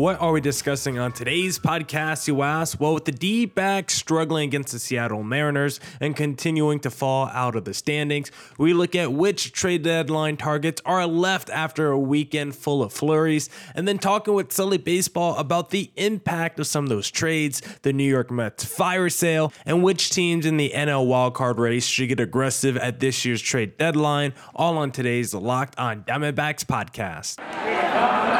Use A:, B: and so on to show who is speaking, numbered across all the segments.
A: What are we discussing on today's podcast, you ask? Well, with the D backs struggling against the Seattle Mariners and continuing to fall out of the standings, we look at which trade deadline targets are left after a weekend full of flurries, and then talking with Sully Baseball about the impact of some of those trades, the New York Mets fire sale, and which teams in the NL wildcard race should get aggressive at this year's trade deadline, all on today's Locked on Diamondbacks podcast.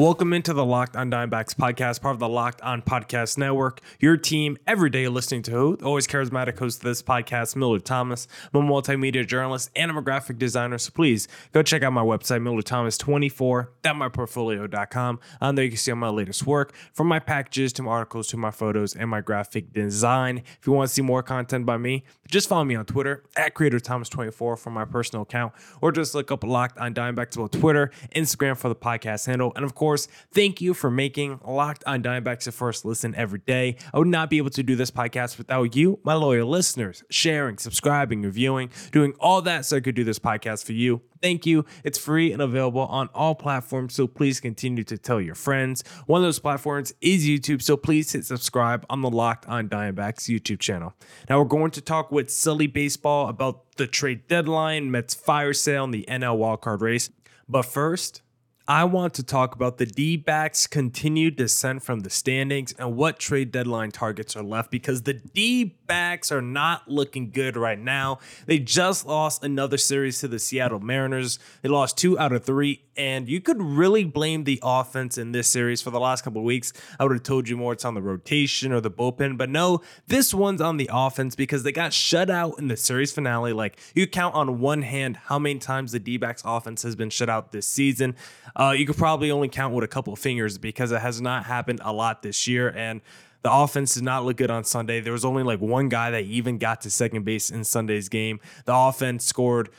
A: Welcome into the Locked On Diamondbacks podcast, part of the Locked On Podcast Network. Your team every day listening to who? Always charismatic host of this podcast, Millard Thomas. I'm a multimedia journalist and I'm a graphic designer. So please go check out my website, MillardThomas24.myportfolio.com. On there you can see all my latest work, from my packages to my articles to my photos and my graphic design. If you want to see more content by me, just follow me on Twitter at CreatorThomas24 for my personal account, or just look up Locked On Diamondbacks on Twitter, Instagram for the podcast handle, and of course course, thank you for making Locked on Diamondbacks a first listen every day. I would not be able to do this podcast without you, my loyal listeners, sharing, subscribing, reviewing, doing all that so I could do this podcast for you. Thank you. It's free and available on all platforms, so please continue to tell your friends. One of those platforms is YouTube, so please hit subscribe on the Locked on Diamondbacks YouTube channel. Now we're going to talk with Sully Baseball about the trade deadline, Mets fire sale, and the NL wildcard race. But first, I want to talk about the D backs' continued descent from the standings and what trade deadline targets are left because the D backs are not looking good right now. They just lost another series to the Seattle Mariners. They lost two out of three, and you could really blame the offense in this series for the last couple of weeks. I would have told you more it's on the rotation or the bullpen, but no, this one's on the offense because they got shut out in the series finale. Like you count on one hand how many times the D backs offense has been shut out this season. Uh, you could probably only count with a couple of fingers because it has not happened a lot this year. And the offense did not look good on Sunday. There was only like one guy that even got to second base in Sunday's game. The offense scored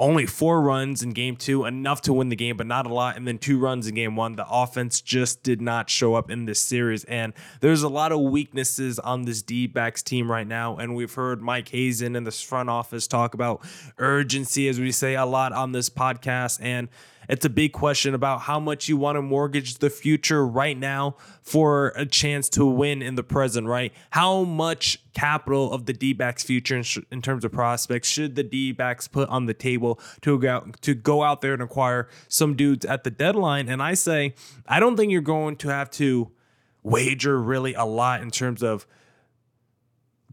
A: only four runs in game two, enough to win the game, but not a lot. And then two runs in game one. The offense just did not show up in this series. And there's a lot of weaknesses on this D backs team right now. And we've heard Mike Hazen in this front office talk about urgency, as we say a lot on this podcast. And it's a big question about how much you want to mortgage the future right now for a chance to win in the present, right? How much capital of the D backs future in, sh- in, terms of prospects should the D backs put on the table to go, to go out there and acquire some dudes at the deadline? And I say, I don't think you're going to have to wager really a lot in terms of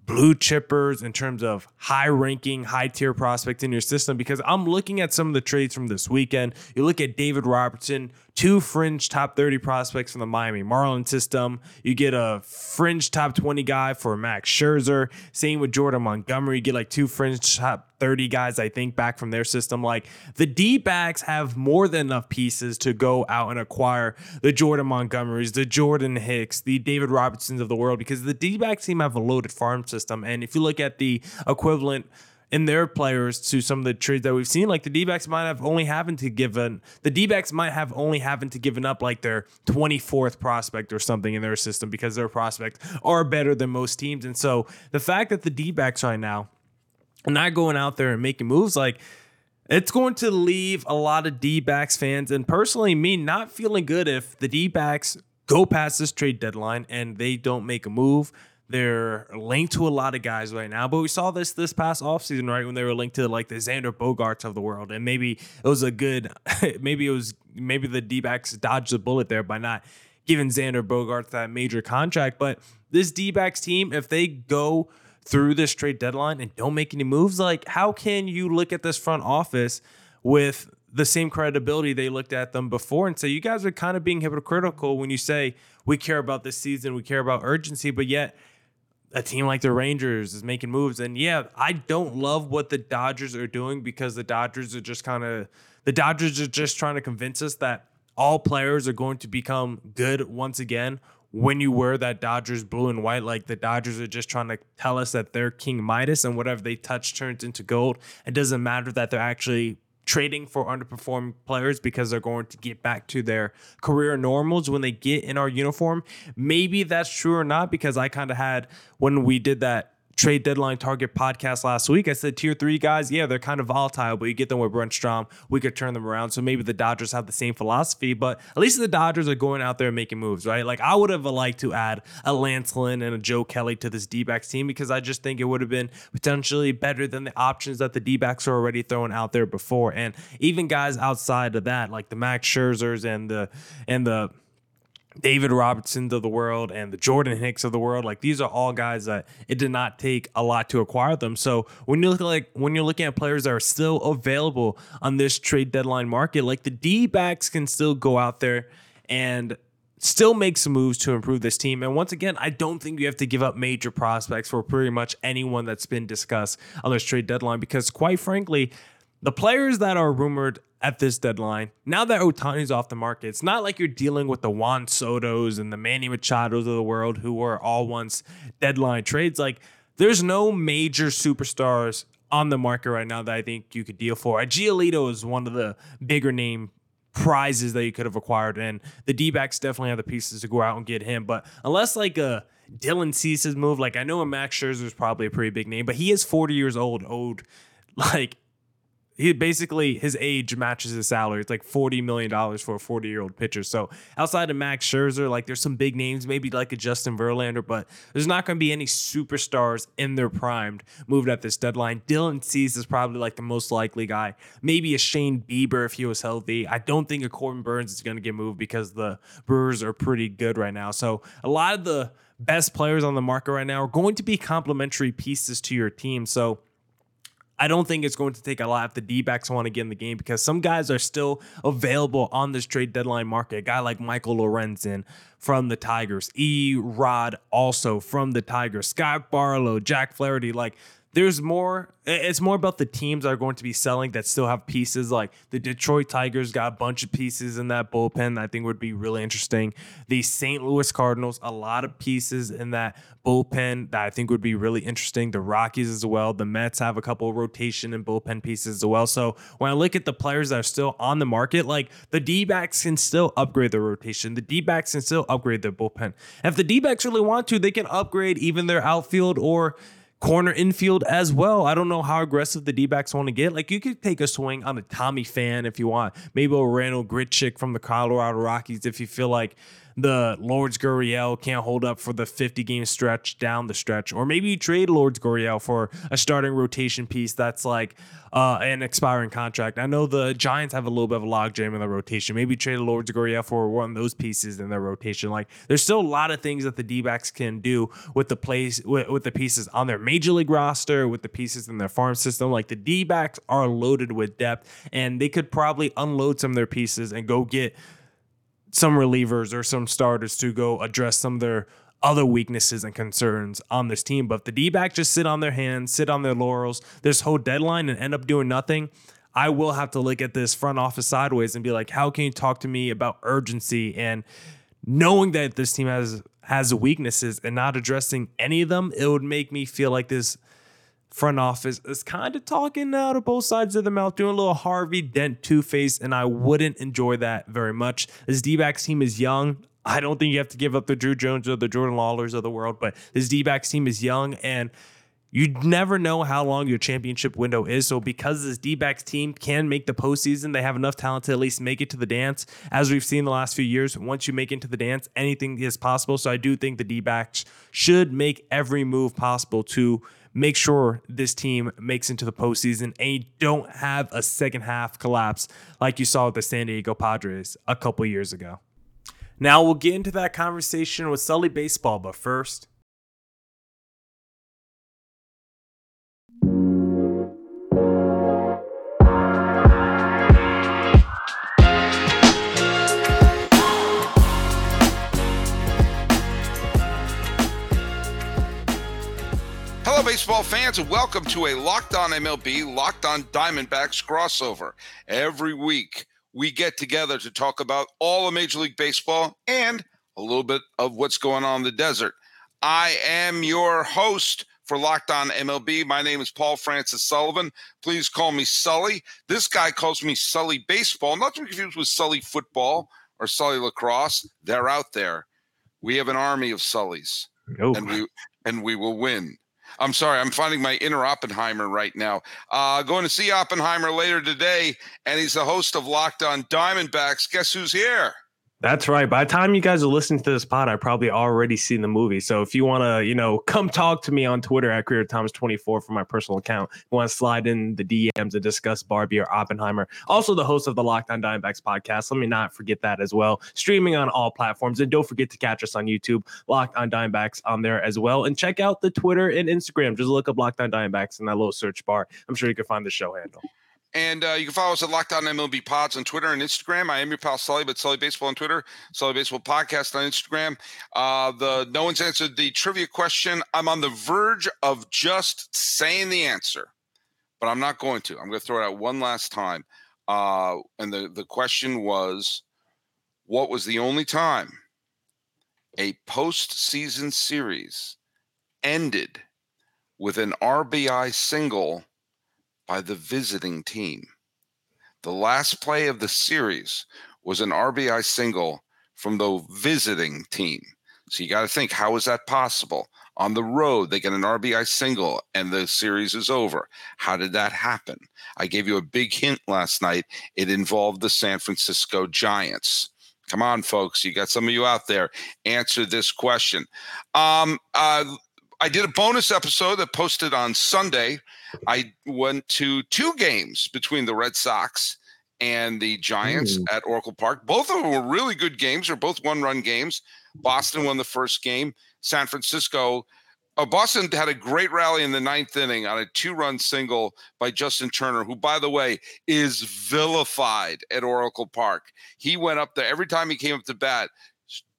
A: blue chippers in terms of high ranking, high tier prospects in your system because I'm looking at some of the trades from this weekend. You look at David Robertson, two fringe top 30 prospects from the Miami Marlins system. You get a fringe top 20 guy for Max Scherzer. Same with Jordan Montgomery. You get like two fringe top 30 guys, I think, back from their system. Like the D backs have more than enough pieces to go out and acquire the Jordan Montgomerys, the Jordan Hicks, the David Robertsons of the world because the D backs team have a loaded farm system. And if you look at the equivalent in their players to some of the trades that we've seen. Like the D-backs might have only having to given the D-backs might have only having to given up like their 24th prospect or something in their system because their prospects are better than most teams. And so the fact that the D-backs right now are not going out there and making moves like it's going to leave a lot of D-backs fans and personally me not feeling good if the D-backs go past this trade deadline and they don't make a move they're linked to a lot of guys right now, but we saw this this past offseason, right? When they were linked to like the Xander Bogaerts of the world. And maybe it was a good, maybe it was, maybe the D backs dodged the bullet there by not giving Xander Bogaerts that major contract. But this D backs team, if they go through this trade deadline and don't make any moves, like how can you look at this front office with the same credibility they looked at them before and say, you guys are kind of being hypocritical when you say, we care about this season, we care about urgency, but yet a team like the Rangers is making moves. And yeah, I don't love what the Dodgers are doing because the Dodgers are just kind of the Dodgers are just trying to convince us that all players are going to become good once again when you wear that Dodgers blue and white, like the Dodgers are just trying to tell us that they're King Midas and whatever they touch turns into gold. It doesn't matter that they're actually trading for underperforming players because they're going to get back to their career normals when they get in our uniform. Maybe that's true or not because I kind of had when we did that trade deadline target podcast last week. I said tier three guys, yeah, they're kind of volatile, but you get them with Brent Strom, we could turn them around. So maybe the Dodgers have the same philosophy, but at least the Dodgers are going out there and making moves, right? Like I would have liked to add a Lance Lynn and a Joe Kelly to this D backs team because I just think it would have been potentially better than the options that the D backs are already throwing out there before. And even guys outside of that, like the Max Scherzers and the and the David Robertsons of the world and the Jordan Hicks of the world. Like these are all guys that it did not take a lot to acquire them. So when you look like when you're looking at players that are still available on this trade deadline market, like the D backs can still go out there and still make some moves to improve this team. And once again, I don't think you have to give up major prospects for pretty much anyone that's been discussed on this trade deadline because quite frankly, the players that are rumored at this deadline, now that Ohtani's off the market, it's not like you're dealing with the Juan Sotos and the Manny Machados of the world who were all once deadline trades. Like, there's no major superstars on the market right now that I think you could deal for. A Giolito is one of the bigger name prizes that you could have acquired, and the D backs definitely have the pieces to go out and get him. But unless like a Dylan Cease's move, like I know a Max Scherzer is probably a pretty big name, but he is 40 years old, owed like he basically his age matches his salary. It's like forty million dollars for a forty year old pitcher. So outside of Max Scherzer, like there's some big names, maybe like a Justin Verlander, but there's not going to be any superstars in their primed moved at this deadline. Dylan Cease is probably like the most likely guy. Maybe a Shane Bieber if he was healthy. I don't think a Corbin Burnes is going to get moved because the Brewers are pretty good right now. So a lot of the best players on the market right now are going to be complementary pieces to your team. So I don't think it's going to take a lot if the D backs want to get in the game because some guys are still available on this trade deadline market. A guy like Michael Lorenzen from the Tigers, E Rod also from the Tigers, Scott Barlow, Jack Flaherty. Like there's more it's more about the teams that are going to be selling that still have pieces. Like the detroit tigers got a bunch of pieces in that bullpen that i think would be really interesting. The st louis cardinals a lot of pieces in that bullpen that i think would be really interesting. The rockies as well. The mets have a couple rotation and bullpen pieces as well. So when i look at the players that are still on the market like the d-backs can still upgrade their rotation. The d-backs can still upgrade their bullpen. If the d-backs really want to they can upgrade even their outfield or corner infield as well. I don't know how aggressive the D backs want to get. Like you could take a swing on a Tommy Pham if you want, maybe a Randal Grichuk from the Colorado Rockies if you feel like the Lourdes Gurriel can't hold up for the 50 game stretch down the stretch. Or maybe you trade Lourdes Gurriel for a starting rotation piece that's like uh, an expiring contract. I know the Giants have a little bit of a logjam in their rotation. Maybe trade Lourdes Gurriel for one of those pieces in their rotation. Like there's still a lot of things that the D backs can do with the place with, with the pieces on their major league roster, with the pieces in their farm system. Like the D backs are loaded with depth and they could probably unload some of their pieces and go get some relievers or some starters to go address some of their other weaknesses and concerns on this team. But if the D back just sit on their hands, sit on their laurels, this whole deadline and end up doing nothing, I will have to look at this front office sideways and be like, how can you talk to me about urgency and knowing that this team has has weaknesses and not addressing any of them, it would make me feel like this front office is kind of talking out of both sides of the mouth, doing a little Harvey Dent two face, and I wouldn't enjoy that very much. This D backs team is young. I don't think you have to give up the Drew Jones or the Jordan Lawlers of the world, but this D backs team is young and you never know how long your championship window is. So because this D-backs team can make the postseason, they have enough talent to at least make it to the dance. As we've seen the last few years, once you make it to the dance, anything is possible. So I do think the D-backs should make every move possible to make sure this team makes into the postseason and you don't have a second half collapse like you saw with the San Diego Padres a couple years ago. Now we'll get into that conversation with Sully Baseball, but first.
B: Baseball fans, and welcome to a Locked On MLB, Locked On Diamondbacks crossover. Every week, we get together to talk about all of Major League Baseball and a little bit of what's going on in the desert. I am your host for Locked On MLB. My name is Paul Francis Sullivan. Please call me Sully. This guy calls me Sully Baseball, not to be confused with Sully Football or Sully Lacrosse. They're out there. We have an army of Sullys,
A: Nope.
B: and we and we will win. I'm sorry, I'm finding my inner Oppenheimer right now. Uh, going to see Oppenheimer later today, and he's the host of Locked On Diamondbacks. Guess who's here?
A: That's right. By the time you guys are listening to this pod, I probably already seen the movie. So if you want to, you know, come talk to me on Twitter at Creator Thomas 24 for my personal account, want to slide in the DMs and discuss Barbie or Oppenheimer. Also, the host of the Lockdown On Diamondbacks podcast. Let me not forget that as well. Streaming on all platforms. And don't forget to catch us on YouTube, Locked On Diamondbacks on there as well. And check out the Twitter and Instagram. Just look up Lockdown On Diamondbacks in that little search bar. I'm sure you can find the show handle.
B: And uh, you can follow us at Locked On MLB Pods on Twitter and Instagram. I am your pal Sully, but Sully Baseball on Twitter, Sully Baseball Podcast on Instagram. Uh, the no one's answered the trivia question. I'm on the verge of just saying the answer, but I'm not going to. I'm going to throw it out one last time. Uh, and the the question was, what was the only time a postseason series ended with an RBI single? By the visiting team. The last play of the series was an RBI single from the visiting team. So you got to think, how is that possible? On the road, they get an RBI single and the series is over. How did that happen? I gave you a big hint last night. It involved the San Francisco Giants. Come on, folks. You got some of you out there. Answer this question. Um, uh, I did a bonus episode that posted on Sunday. I went to two games between the Red Sox and the Giants
A: Ooh.
B: at Oracle Park. Both of them were really good games. They're both one-run games. Boston won the first game. San Francisco, uh, Boston had a great rally in the ninth inning on a two-run single by Justin Turner, who, by the way, is vilified at Oracle Park. He went up there every time he came up to bat,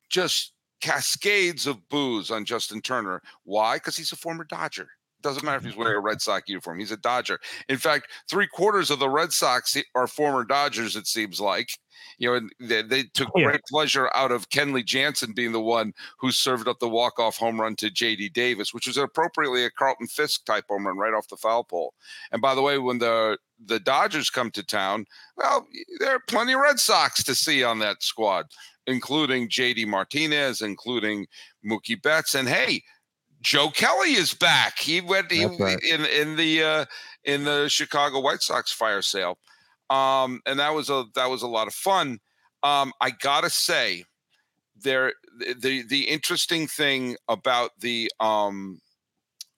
B: just cascades of boos on Justin Turner. Why? Because he's a former Dodger. Doesn't matter if he's mm-hmm. wearing a Red Sox uniform. He's a Dodger. In fact, three quarters of the Red Sox are former Dodgers. It seems like. You know, and they, they took
A: Yeah.
B: great pleasure out of Kenley Jansen being the one who served up the walk-off home run to J.D. Davis, which was appropriately a Carlton Fisk type home run right off the foul pole. And by the way, when the the Dodgers come to town, well, there are plenty of Red Sox to see on that squad including JD Martinez, including Mookie Betts, and hey, Joe Kelly is back. He went he,
A: right.
B: in in the uh, in the Chicago White Sox fire sale, um, and that was a that was a lot of fun. Um, I gotta say, there the the interesting thing about the um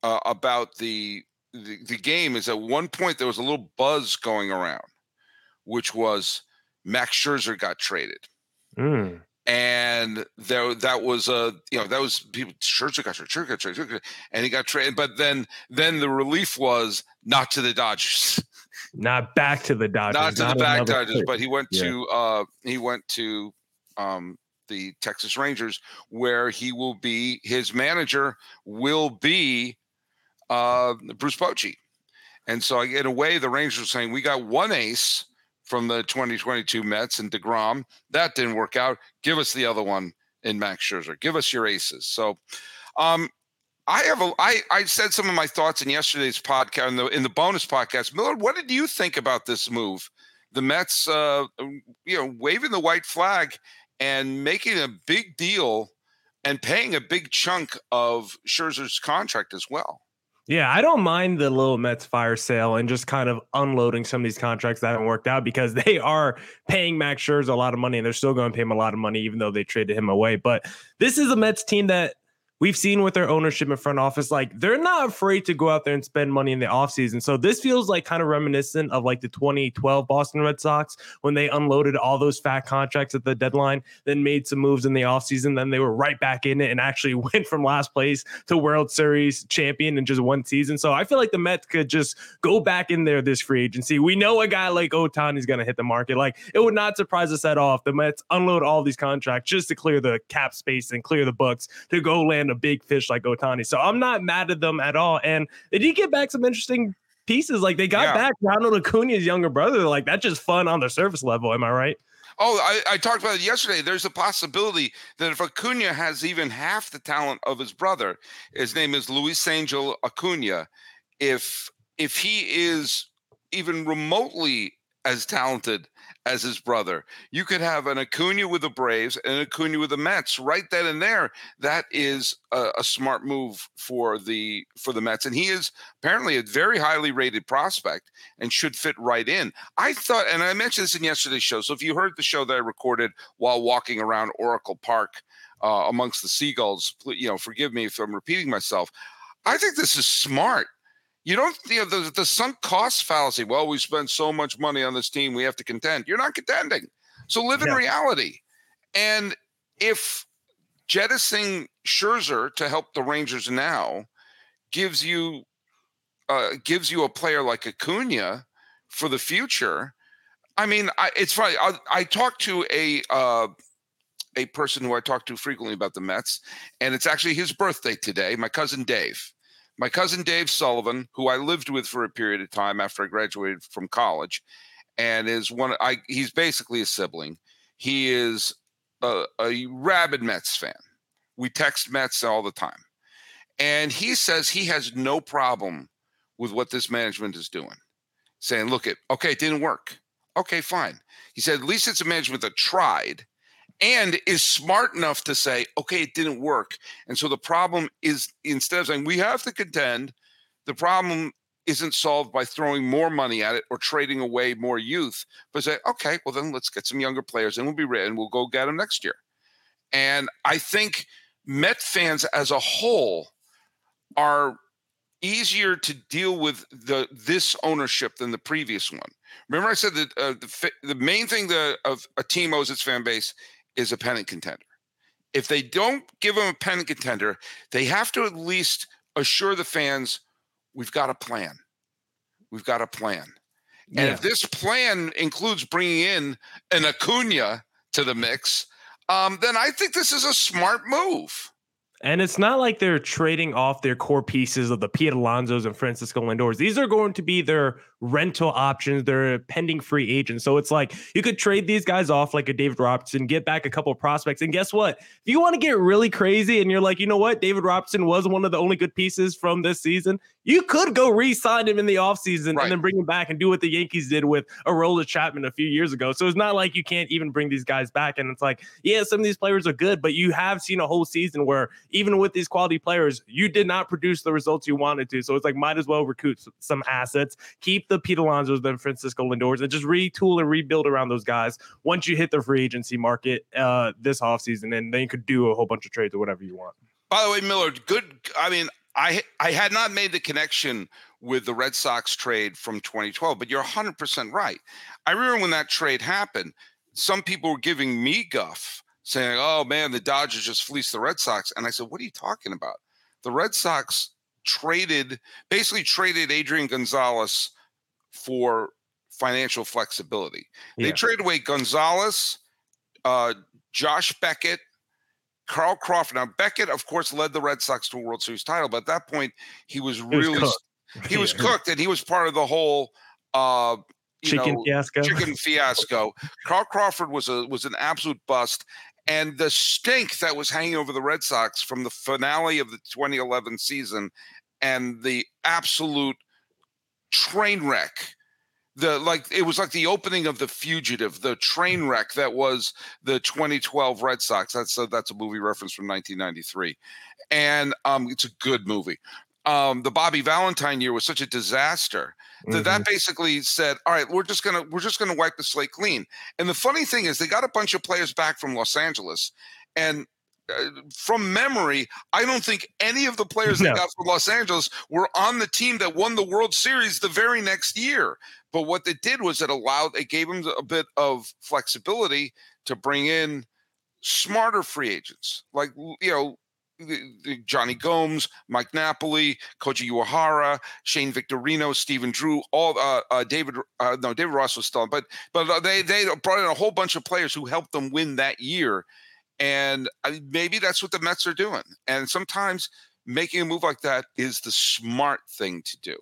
B: uh, about the, the the game is at one point there was a little buzz going around, which was Max Scherzer got traded
A: Mm.
B: And there that was a you know that was people Scherzer got Scherzer traded, Scherzer and he got traded. But then then the relief was not to the Dodgers,
A: Not back to the Dodgers.
B: not to the back Dodgers,
A: place.
B: but he went
A: Yeah.
B: to uh he went to um the Texas Rangers where he will be his manager will be uh Bruce Bochy. And so in a way the Rangers are saying we got one ace from the 2022 Mets and DeGrom. That didn't work out. Give us the other one in Max Scherzer. Give us your aces. So um I have a I I said some of my thoughts in yesterday's podcast in the in the bonus podcast. Millard, what did you think about this move? The Mets uh you know waving the white flag and making a big deal and paying a big chunk of Scherzer's contract as well.
A: Yeah, I don't mind the little Mets fire sale and just kind of unloading some of these contracts that haven't worked out because they are paying Max Scherzer a lot of money and they're still going to pay him a lot of money even though they traded him away. But this is a Mets team that we've seen with their ownership and front office, like they're not afraid to go out there and spend money in the offseason. So this feels like kind of reminiscent of like the 2012 Boston Red Sox when they unloaded all those fat contracts at the deadline, then made some moves in the offseason. Then they were right back in it and actually went from last place to World Series champion in just one season. So I feel like the Mets could just go back in there this free agency. We know a guy like Ohtani is going to hit the market. Like it would not surprise us at all if the Mets unload all these contracts just to clear the cap space and clear the books to go land a big fish like Ohtani. So I'm not mad at them at all. And they did get back some interesting pieces. Like they got
B: Yeah.
A: back Ronald Acuna's younger brother. Like that's just fun on the surface level. Am I right?
B: Oh, I, I talked about it yesterday. There's a possibility that if Acuna has even half the talent of his brother, his name is Luis Angel Acuna. If if he is even remotely as talented as his brother. You could have an Acuna with the Braves and an Acuna with the Mets right then and there. That is a, a, smart move for the for the Mets, and he is apparently a very highly rated prospect and should fit right in. I thought, and I mentioned this in yesterday's show. So if you heard the show that I recorded while walking around Oracle Park uh, amongst the seagulls, you know, forgive me if I'm repeating myself. I think this is smart you don't you know the, the sunk cost fallacy well we spent so much money on this team we have to contend you're not contending so live in yeah. reality and if jettisoning Scherzer to help the Rangers now gives you uh, gives you a player like Acuna for the future. I mean, I, it's funny. I, I talked to a uh, a person who I talk to frequently about the Mets, and it's actually his birthday today. My cousin Dave, my cousin Dave Sullivan, who I lived with for a period of time after I graduated from college, and is one. I he's basically a sibling. He is a, a rabid Mets fan. We text Mets all the time, and he says he has no problem with what this management is doing. Saying, "Look, it okay, it didn't work. Okay, fine." He said, "At least it's a management that tried." And is smart enough to say, okay, it didn't work. And so the problem is instead of saying we have to contend, the problem isn't solved by throwing more money at it or trading away more youth, but say, okay, well then let's get some younger players and we'll be ready and we'll go get them next year. And I think Met fans as a whole are easier to deal with the this ownership than the previous one. Remember, I said that uh, the the main thing that of a team owes its fan base is a pennant contender. If they don't give them a pennant contender, they have to at least assure the fans we've got a plan. We've got a plan. And yeah. if this plan includes bringing in an Acuna to the mix, um, then I think this is a smart move.
A: And it's not like they're trading off their core pieces of the Pete Alonsos and Francisco Lindors. These are going to be their rental options. They're pending free agents. So it's like you could trade these guys off like a David Robertson, get back a couple of prospects. And guess what? If you want to get really crazy and you're like, you know what? David Robertson was one of the only good pieces from this season. You could go re-sign him in the offseason right. and then bring him back and do what the Yankees did with Aroldis Chapman a few years ago. So it's not like you can't even bring these guys back. And it's like, yeah, some of these players are good, but you have seen a whole season where even with these quality players, you did not produce the results you wanted to. So it's like might as well recoup some assets, keep the Pete Alonso's, the Francisco Lindors, and just retool and rebuild around those guys once you hit the free agency market uh, this offseason. And then you could do a whole bunch of trades or whatever you want.
B: By the way, Millard, good. I mean, I I had not made the connection with the Red Sox trade from 2012, but you're 100% right. I remember when that trade happened, some people were giving me guff saying, "Oh man, the Dodgers just fleeced the Red Sox," and I said, "What are you talking about? The Red Sox traded basically traded Adrian Gonzalez for financial flexibility. Yeah. They traded away Gonzalez, uh, Josh Beckett, Carl Crawford. Now Beckett, of course, led the Red Sox to a World Series title, but at that point he was really he was cooked, he was cooked and he was part of the whole uh,
A: chicken know, fiasco.
B: Chicken fiasco. Carl Crawford was a was an absolute bust. And the stink that was hanging over the Red Sox from the finale of the 2011 season and the absolute train wreck. The like it was like the opening of the fugitive the train wreck that was the 2012 red sox. That's a, that's a movie reference from 1993 and um it's a good movie. Um the bobby valentine year was such a disaster that mm-hmm. that basically said all right we're just gonna we're just gonna wipe the slate clean. And the funny thing is they got a bunch of players back from los angeles and uh, from memory, I don't think any of the players no. that got from Los Angeles were on the team that won the World Series the very next year. But what it did was it allowed, it gave them a bit of flexibility to bring in smarter free agents, like you know. Jonny Gomes, Mike Napoli, Koji Uehara, Shane Victorino, Stephen Drew, all uh, uh, David. Uh, no, David Ross was still, but but uh, they they brought in a whole bunch of players who helped them win that year and maybe that's what the Mets are doing. And sometimes making a move like that is the smart thing to do.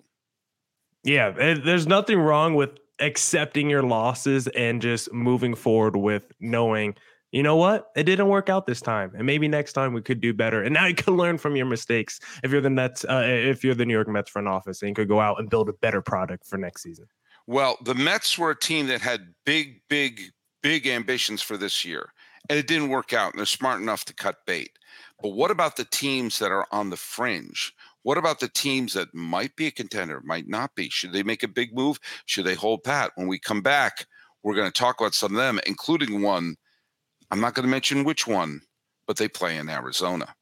A: Yeah, there's nothing wrong with accepting your losses and just moving forward with knowing you know what? It didn't work out this time, and maybe next time we could do better. And now you can learn from your mistakes. If you're the Nets, uh, if you're the New York Mets front office, and you could go out and build a better product for next season.
B: Well, the Mets were a team that had big, big, big ambitions for this year, and it didn't work out. And they're smart enough to cut bait. But what about the teams that are on the fringe? What about the teams that might be a contender, might not be? Should they make a big move? Should they hold pat? When we come back, we're going to talk about some of them, including one I'm not going to mention which one, but they play in Arizona.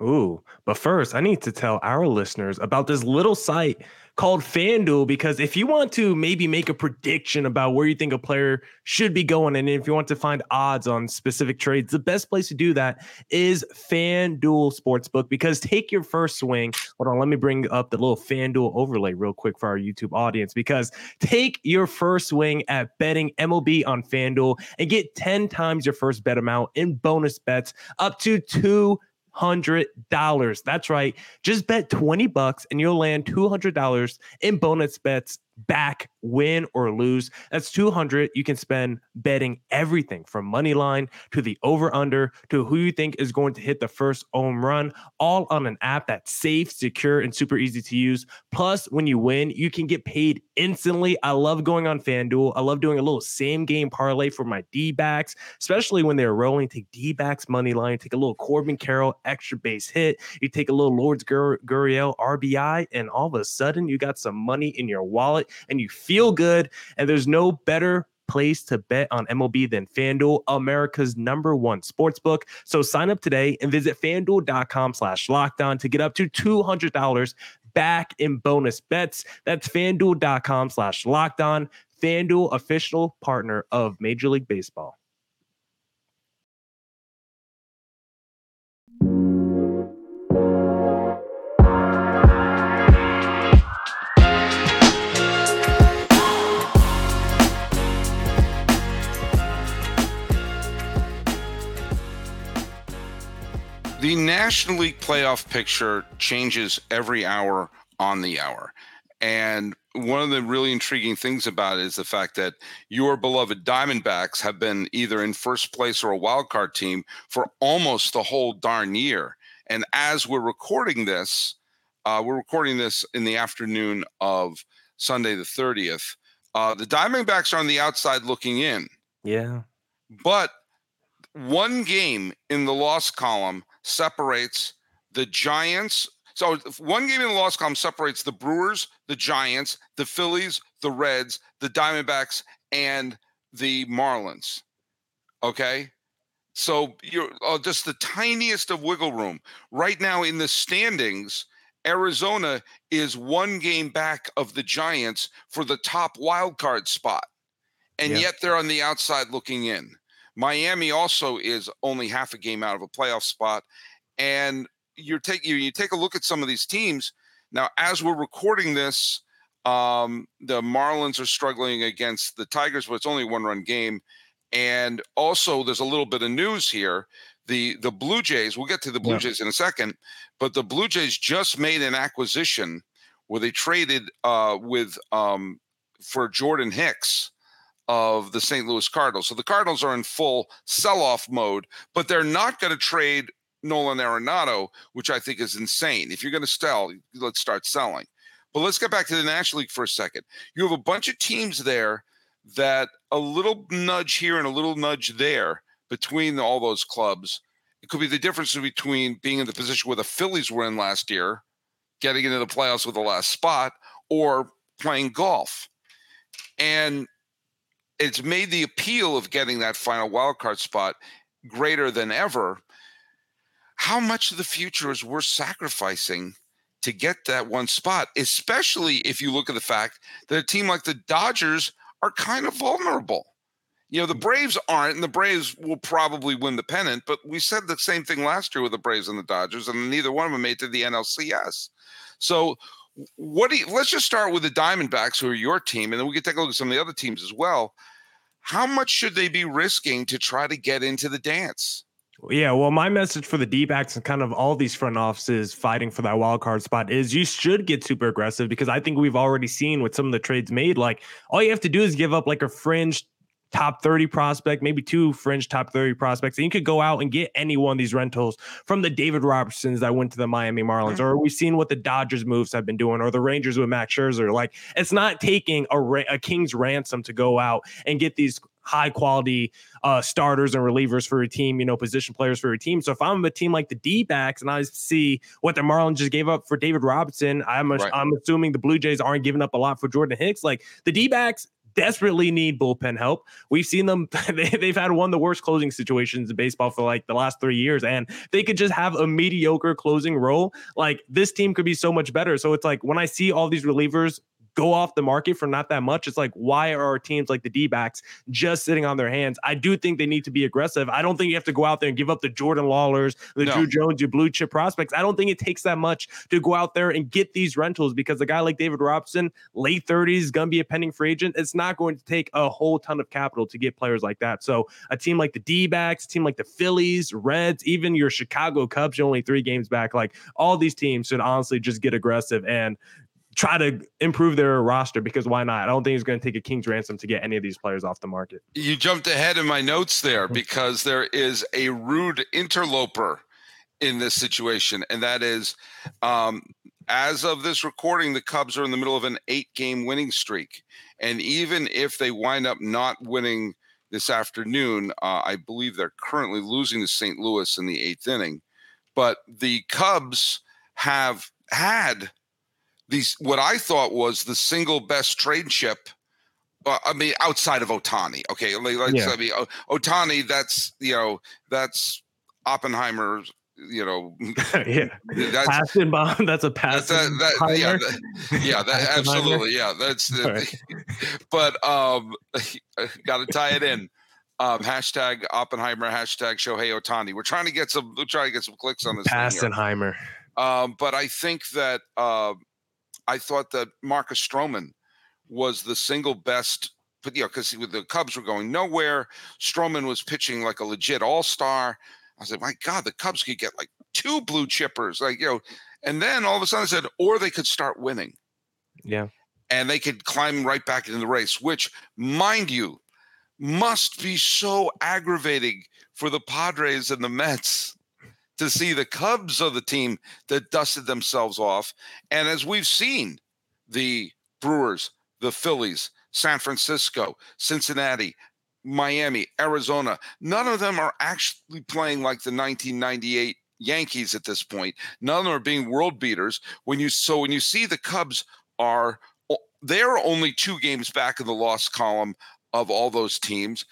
A: Ooh, but first, I need to tell our listeners about this little site called FanDuel because if you want to maybe make a prediction about where you think a player should be going, and if you want to find odds on specific trades, the best place to do that is FanDuel Sportsbook because take your first swing. Hold on, let me bring up the little FanDuel overlay real quick for our YouTube audience because take your first swing at betting MLB on FanDuel and get 10 times your first bet amount in bonus bets up to two $200. That's right. Just bet 20 bucks and you'll land $200 in bonus bets back, win or lose. That's 200 you can spend betting everything from money line to the over under to who you think is going to hit the first home run, all on an app that's safe, secure, and super easy to use. Plus, when you win, you can get paid instantly. I love going on FanDuel. I love doing a little same game parlay for my D backs, especially when they're rolling. Take D backs money line, take a little Corbin Carroll extra base hit. You take a little Lourdes Gurriel RBI, and all of a sudden you got some money in your wallet and you feel good. And there's no better place to bet on MLB than FanDuel, America's number one sports book. So sign up today and visit fanduel.com slash lockdown to get up to $200 back in bonus bets. That's fanduel.com slash lockdown. FanDuel, official partner of Major League Baseball.
B: The National League playoff picture changes every hour on the hour. And one of the really intriguing things about it is the fact that your beloved Diamondbacks have been either in first place or a wild card team for almost the whole darn year. And as we're recording this, uh, we're recording this in the afternoon of Sunday the 30th. Uh, the Diamondbacks are on the outside looking in.
A: Yeah.
B: But one game in the loss column separates the Giants. So one game in the loss column separates the Brewers, the Giants, the Phillies, the Reds, the Diamondbacks, and the Marlins. Okay. So you're uh, just the tiniest of wiggle room. Right now in the standings, Arizona is one game back of the Giants for the top wild card spot. And yet they're on the outside looking in. Miami also is only half a game out of a playoff spot, and you're taking you, you take a look at some of these teams now. As we're recording this, um, the Marlins are struggling against the Tigers, but it's only a one-run game. And also, there's a little bit of news here. The the Blue Jays. We'll get to the Blue yeah. Jays in a second, but the Blue Jays just made an acquisition where they traded uh, with um, for Jordan Hicks of the St. Louis Cardinals. So the Cardinals are in full sell off mode, but they're not going to trade Nolan Arenado, which I think is insane. If you're going to sell, let's start selling. But let's get back to the National League for a second. You have a bunch of teams there that a little nudge here and a little nudge there between all those clubs. It could be the difference between being in the position where the Phillies were in last year, getting into the playoffs with the last spot, or playing golf. And it's made the appeal of getting that final wild card spot greater than ever. How much of the future is worth sacrificing to get that one spot, especially if you look at the fact that a team like the Dodgers are kind of vulnerable. You know, the Braves aren't, and the Braves will probably win the pennant, but we said the same thing last year with the Braves and the Dodgers, and neither one of them made to the NLCS. So what do you let's just start with the Diamondbacks, who are your team, and then we can take a look at some of the other teams as well. How much should they be risking to try to get into the dance?
A: Yeah, well, my message for the D backs and kind of all these front offices fighting for that wild card spot is you should get super aggressive because I think we've already seen with some of the trades made. Like, all you have to do is give up like a fringe top 30 prospect, maybe two fringe top 30 prospects. And you could go out and get any one of these rentals from the David Robertsons that went to the Miami Marlins, mm-hmm. or we've seen what the Dodgers moves have been doing, or the Rangers with Max Scherzer. Like it's not taking a, a king's ransom to go out and get these high quality uh, starters and relievers for your team, you know, position players for your team. So if I'm a team like the D backs and I see what the Marlins just gave up for David Robertson, I'm, right. I'm assuming the Blue Jays aren't giving up a lot for Jordan Hicks. Like the D backs, desperately need bullpen help. We've seen them, they, have had one of the worst closing situations in baseball for like the last three years, and they could just have a mediocre closing role. Like this team could be so much better. So it's like when I see all these relievers go off the market for not that much. It's like, why are teams like the D backs just sitting on their hands? I do think they need to be aggressive. I don't think you have to go out there and give up the Jordan Lawlers, the no. Drew Jones, your blue chip prospects. I don't think it takes that much to go out there and get these rentals because a guy like David Robson, late 30s, going to be a pending free agent. It's not going to take a whole ton of capital to get players like that. So a team like the D backs, a team like the Phillies, Reds, even your Chicago Cubs, you're only three games back. Like all these teams should honestly just get aggressive and try to improve their roster because why not? I don't think it's going to take a king's ransom to get any of these players off the market.
B: You jumped ahead in my notes there mm-hmm. because there is a rude interloper in this situation, and that is um, as of this recording, the Cubs are in the middle of an eight game winning streak. And even if they wind up not winning this afternoon, uh, I believe they're currently losing to St. Louis in the eighth inning. But the Cubs have had these what I thought was the single best trade chip. Uh, I mean, outside of Ohtani, okay. Like, yeah. I mean, Ohtani. That's you know, that's Oppenheimer's you know,
A: yeah, that's passing bomb. That's a passing. That, that,
B: yeah, that, yeah, that, absolutely, yeah. That's, the, right. but um, got to tie it in. Um, hashtag Oppenheimer, hashtag Shohei Ohtani. We're trying to get some. We're trying to get some clicks on this.
A: Passenheimer.
B: Um, but I think that uh, I thought that Marcus Stroman was the single best. But you know, because the Cubs were going nowhere. Stroman was pitching like a legit all star. I was like, my God, the Cubs could get like two blue chippers, like you know. And then all of a sudden, I said, or they could start winning.
A: Yeah.
B: And they could climb right back into the race, which, mind you, must be so aggravating for the Padres and the Mets to see the Cubs are the team that dusted themselves off. And as we've seen, the Brewers, the Phillies, San Francisco, Cincinnati, Miami, Arizona, none of them are actually playing like the 1998 Yankees at this point. None of them are being world beaters. When you so when you see the Cubs are they're only two games back in the loss column of all those teams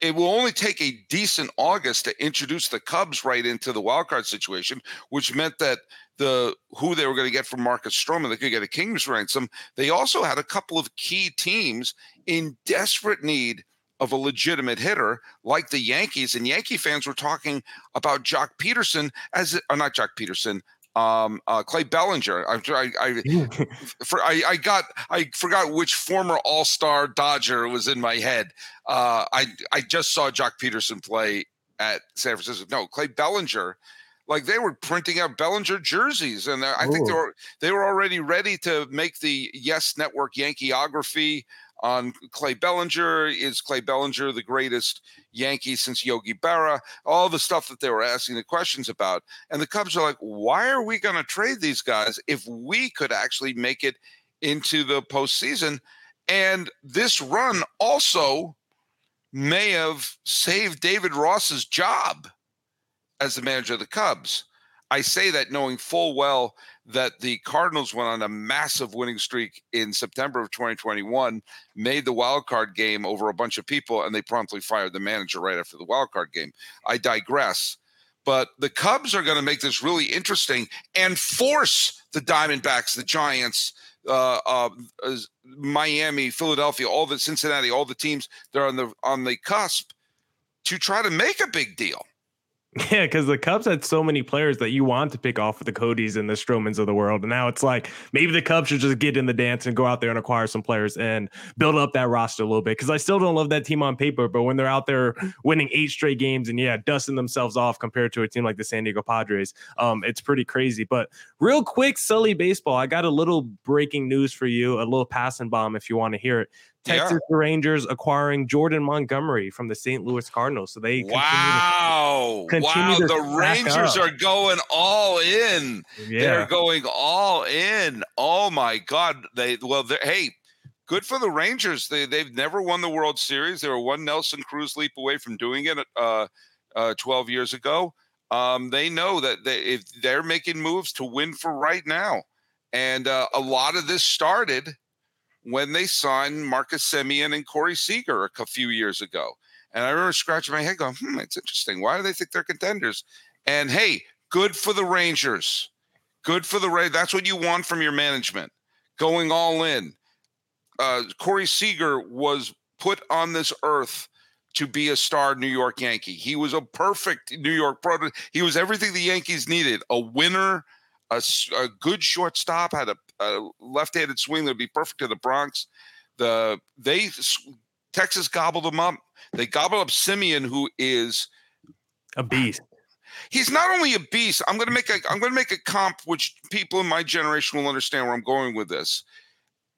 B: it will only take a decent August to introduce the Cubs right into the wild card situation, which meant that the who they were going to get from Marcus Stroman, they could get a king's ransom. They also had a couple of key teams in desperate need of a legitimate hitter like the Yankees. And Yankee fans were talking about Joc Pederson as, or uh, not Joc Pederson, um, uh, Clay Bellinger. I, I, I, for, I, I, got, I forgot which former All Star Dodger was in my head. Uh, I, I just saw Joc Pederson play at San Francisco. No, Clay Bellinger. Like they were printing out Bellinger jerseys, and I think they were they were already ready to make the Yes Network Yankeeography on Clay Bellinger. Is Clay Bellinger the greatest Yankee since Yogi Berra? All the stuff that they were asking the questions about. And the Cubs are like, why are we going to trade these guys if we could actually make it into the postseason? And this run also may have saved David Ross's job as the manager of the Cubs. I say that knowing full well that the Cardinals went on a massive winning streak in September of 2021, made the wild card game over a bunch of people, and they promptly fired the manager right after the wild card game. I digress. But the Cubs are going to make this really interesting and force the Diamondbacks, the Giants, uh, uh, Miami, Philadelphia, all the Cincinnati, all the teams that are on the on the cusp to try to make a big deal.
A: Yeah, because the Cubs had so many players that you want to pick off with the Codys and the Stromans of the world. And now it's like maybe the Cubs should just get in the dance and go out there and acquire some players and build up that roster a little bit. Because I still don't love that team on paper, but when they're out there winning eight straight games and yeah, dusting themselves off compared to a team like the San Diego Padres, um, it's pretty crazy. But real quick, Sully baseball, I got a little breaking news for you, a little passing bomb if you want to hear it. Texas yeah. Rangers acquiring Jordan Montgomery from the St. Louis Cardinals. So they
B: wow, to, wow, the Rangers are going all in. Yeah. They're going all in. Oh my God! They well, hey, good for the Rangers. They they've never won the World Series. They were one Nelson Cruz leap away from doing it uh, uh, 12 years ago. Um, they know that they, if they're making moves to win for right now, and uh, a lot of this started when they signed Marcus Semien and Corey Seager a few years ago. And I remember scratching my head going, hmm, it's interesting. Why do they think they're contenders? And hey, good for the Rangers. Good for the Rangers. That's what you want from your management. Going all in. Uh, Corey Seager was put on this earth to be a star New York Yankee. He was a perfect New York product. He was everything the Yankees needed a winner, a, a good shortstop, had a, a left-handed swing that'd be perfect to the Bronx. The they Texas gobbled him up. They gobbled up Semien, who is
A: a beast.
B: He's not only a beast. I'm going to make a I'm going to make a comp which people in my generation will understand where I'm going with this.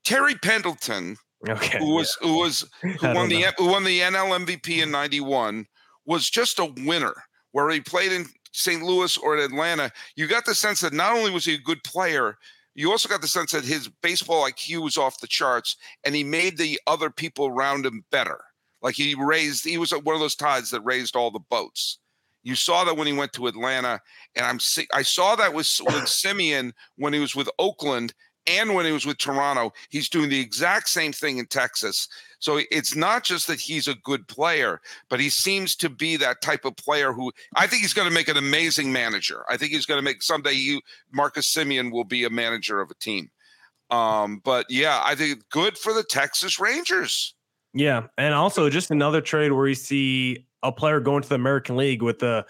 B: Terry Pendleton,
A: okay,
B: who was yeah. who was who won the know. who won the NL MVP in '91, was just a winner. Where he played in St. Louis or at Atlanta, you got the sense that not only was he a good player, you also got the sense that his baseball IQ was off the charts and he made the other people around him better. Like he raised, he was one of those tides that raised all the boats. You saw that when he went to Atlanta, and I'm I saw that with with Semien when he was with Oakland, and when he was with Toronto, he's doing the exact same thing in Texas. So it's not just that he's a good player, but he seems to be that type of player who I think he's going to make an amazing manager. I think he's going to make someday you Marcus Semien will be a manager of a team. Um, but yeah, I think good for the Texas Rangers.
A: Yeah, and also just another trade where you see a player going to the American League with the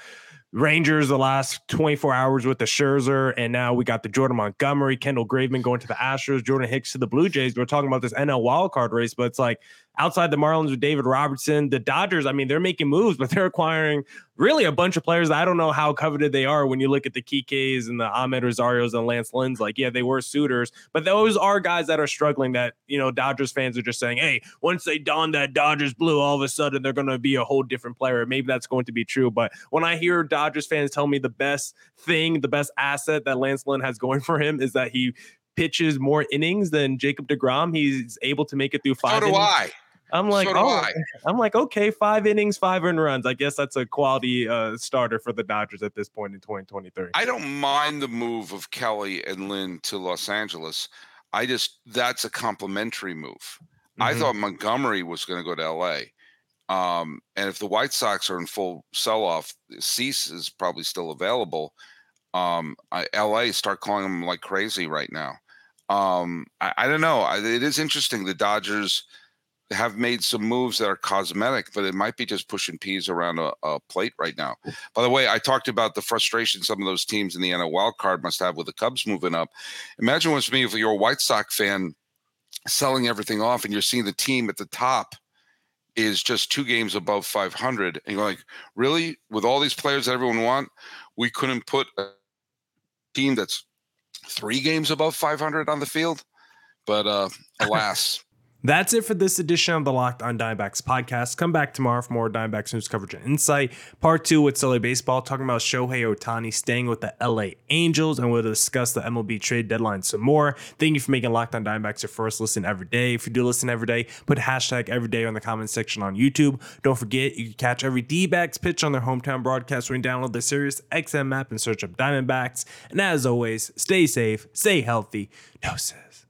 A: Rangers the last 24 hours with the Scherzer, and now we got the Jordan Montgomery, Kendall Graveman going to the Astros, Jordan Hicks to the Blue Jays. We're talking about this NL wildcard race, but it's like outside the Marlins with David Robertson, the Dodgers, I mean, they're making moves, but they're acquiring really a bunch of players. I don't know how coveted they are when you look at the Kikes and the Amed Rosarios and Lance Lynns. Like, yeah, they were suitors, but those are guys that are struggling that, you know, Dodgers fans are just saying, hey, once they don that Dodgers blue, all of a sudden they're going to be a whole different player. Maybe that's going to be true. But when I hear Dodgers fans tell me the best thing, the best asset that Lance Lynn has going for him is that he pitches more innings than Jacob DeGrom. He's able to make it through five.
B: So do
A: innings.
B: I.
A: I'm like, so oh, I. I'm like, okay, five innings, five earned runs. I guess that's a quality uh, starter for the Dodgers at this point in 2023. I
B: don't mind the move of Kelly and Lynn to Los Angeles. I just that's a complimentary move. Mm-hmm. I thought Montgomery was going to go to LA. Um, and if the White Sox are in full sell off, Cease is probably still available. Um, I, LA start calling him like crazy right now. Um, I, I don't know. I, it is interesting. The Dodgers have made some moves that are cosmetic, but it might be just pushing peas around a, a, plate right now. By the way, I talked about the frustration some of those teams in the NL wild card must have with the Cubs moving up. Imagine what's me if you're a White Sox fan selling everything off and you're seeing the team at the top is just two games above 500 and you're like really with all these players that everyone want we couldn't put a team that's three games above 500 on the field but uh alas
A: that's it for this edition of the Locked on Diamondbacks podcast. Come back tomorrow for more Diamondbacks news coverage and insight. Part two with Sully Baseball, talking about Shohei Ohtani staying with the LA Angels, and we'll discuss the MLB trade deadline some more. Thank you for making Locked on Diamondbacks your first listen every day. If you do listen every day, put hashtag every day on the comment section on YouTube. Don't forget, you can catch every D backs pitch on their hometown broadcast when you download the Sirius XM app and search up Diamondbacks. And as always, stay safe, stay healthy. Doses.